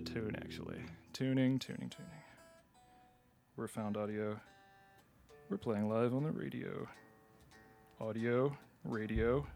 to tune actually. Tuning, tuning, tuning. We're found audio. We're playing live on the radio. Audio, radio.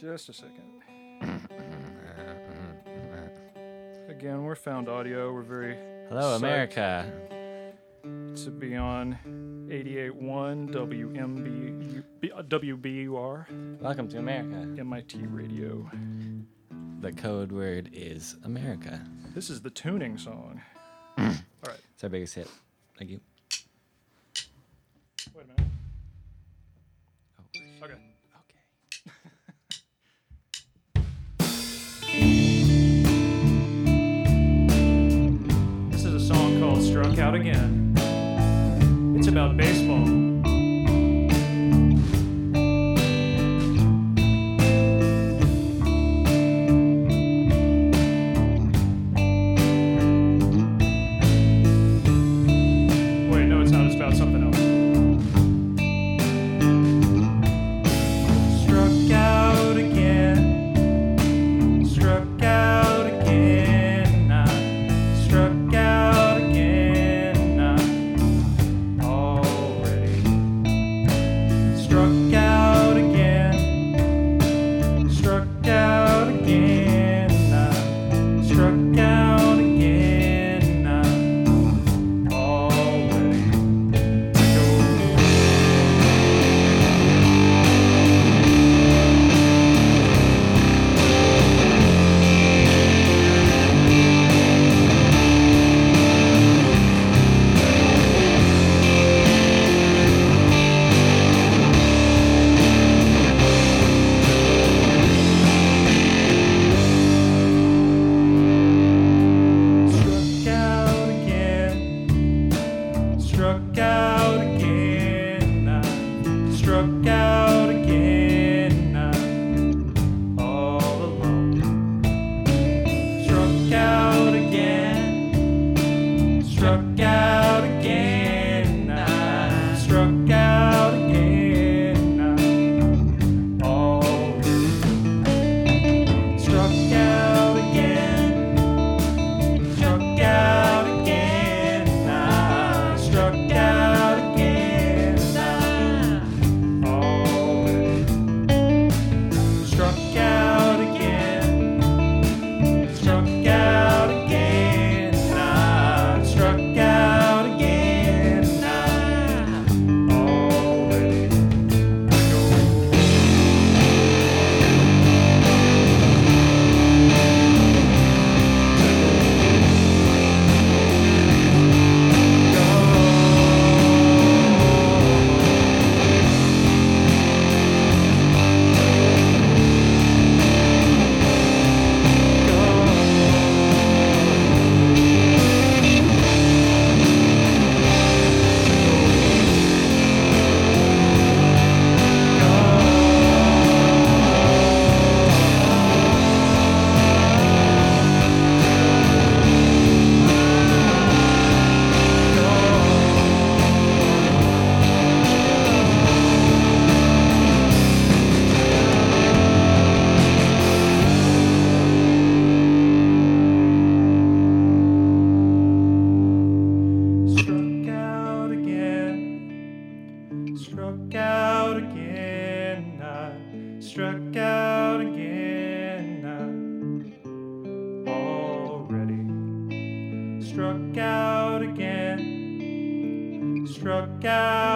Just a second. Again, we're found audio. We're very hello, America. To be on 88.1 WMB WBUR. Welcome to America. MIT Radio. The code word is America. This is the tuning song. All right. It's our biggest hit. Thank you. struck out again. I'm already struck out again. Struck out.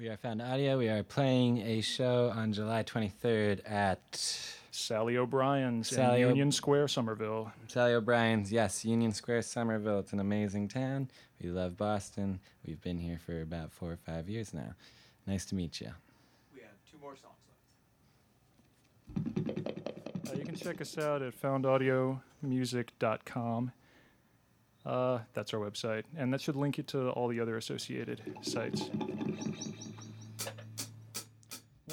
We are Found Audio. We are playing a show on July 23rd at Sally O'Brien's Sally in O- Union Square, Somerville. Sally O'Brien's. Yes, Union Square, Somerville. It's an amazing town. We love Boston. We've been here for about four or five years now. Nice to meet you. We have two more songs left. Uh, you can check us out at foundaudiomusic.com. Uh, that's our website, and that should link you to all the other associated sites.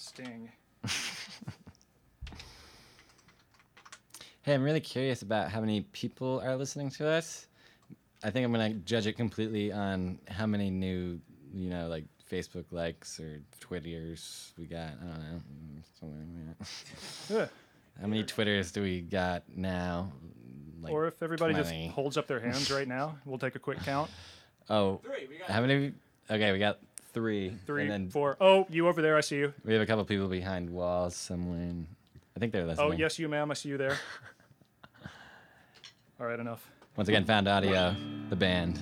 Sting. Hey, I'm really curious about how many people are listening to us. I think I'm gonna judge it completely on how many new, you know, like Facebook likes or Twitters we got. I don't know, something like that. How many Twitters do we got now? Like, or if everybody 20. just holds up their hands right now, we'll take a quick count. oh, Three. We got how many? Okay, we got three. Three, and then four. Oh, you over there, I see you. we have a couple people behind walls somewhere. I think they're listening. Oh, yes, you, ma'am, I see you there. All right, enough. Once again, found audio, the band.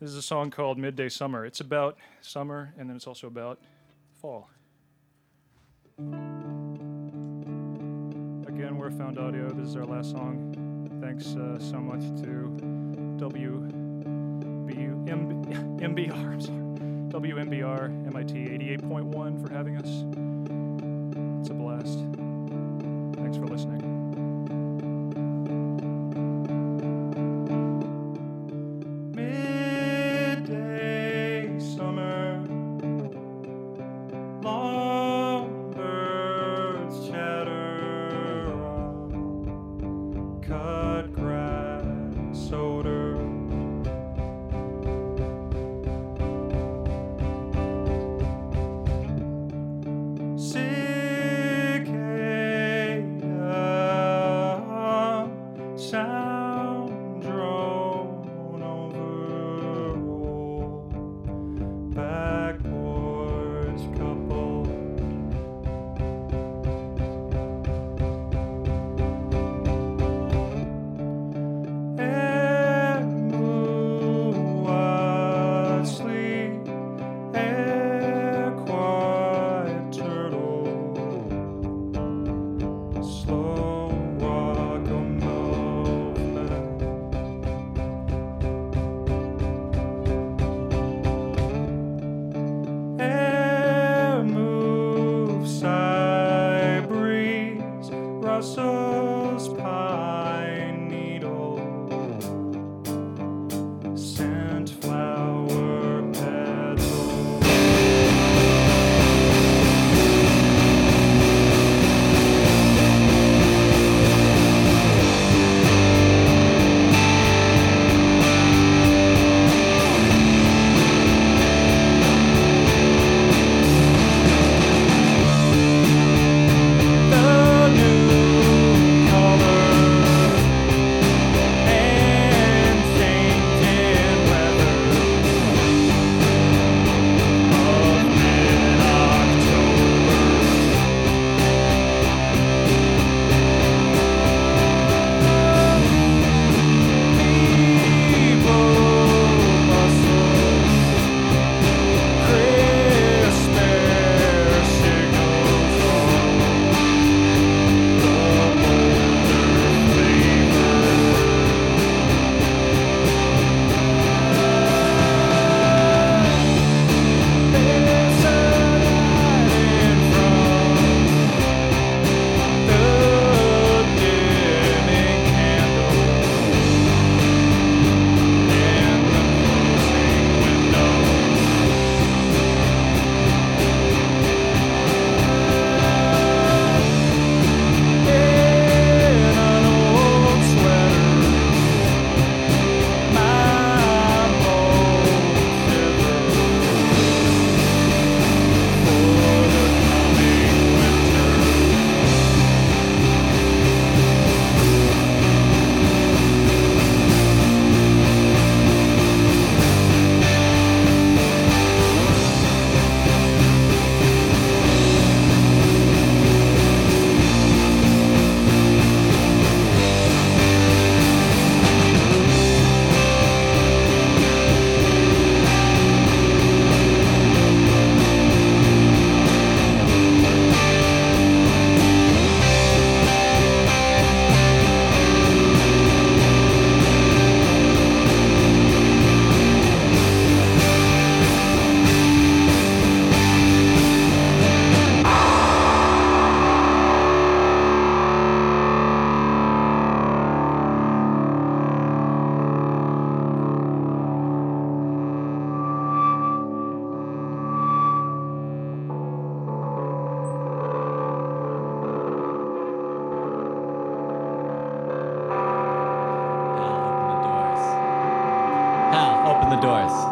This is a song called Midday Summer. It's about summer, and then it's also about fall. Again, we're Found Audio. This is our last song. Thanks uh, so much to WBU, M- MBR, I'm sorry, WMBR MIT 88.1 for having us. It's a blast. Thanks for listening. Midday summer, long Doors.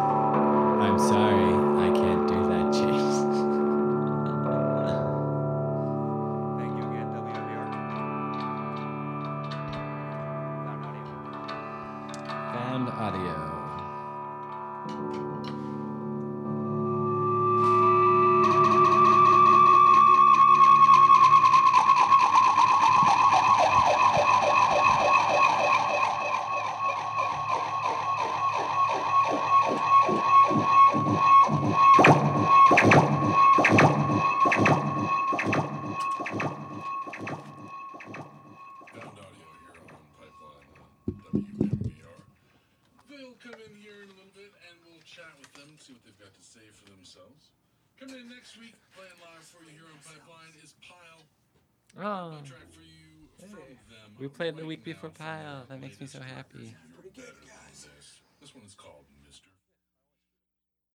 Their Pile. That makes me so happy.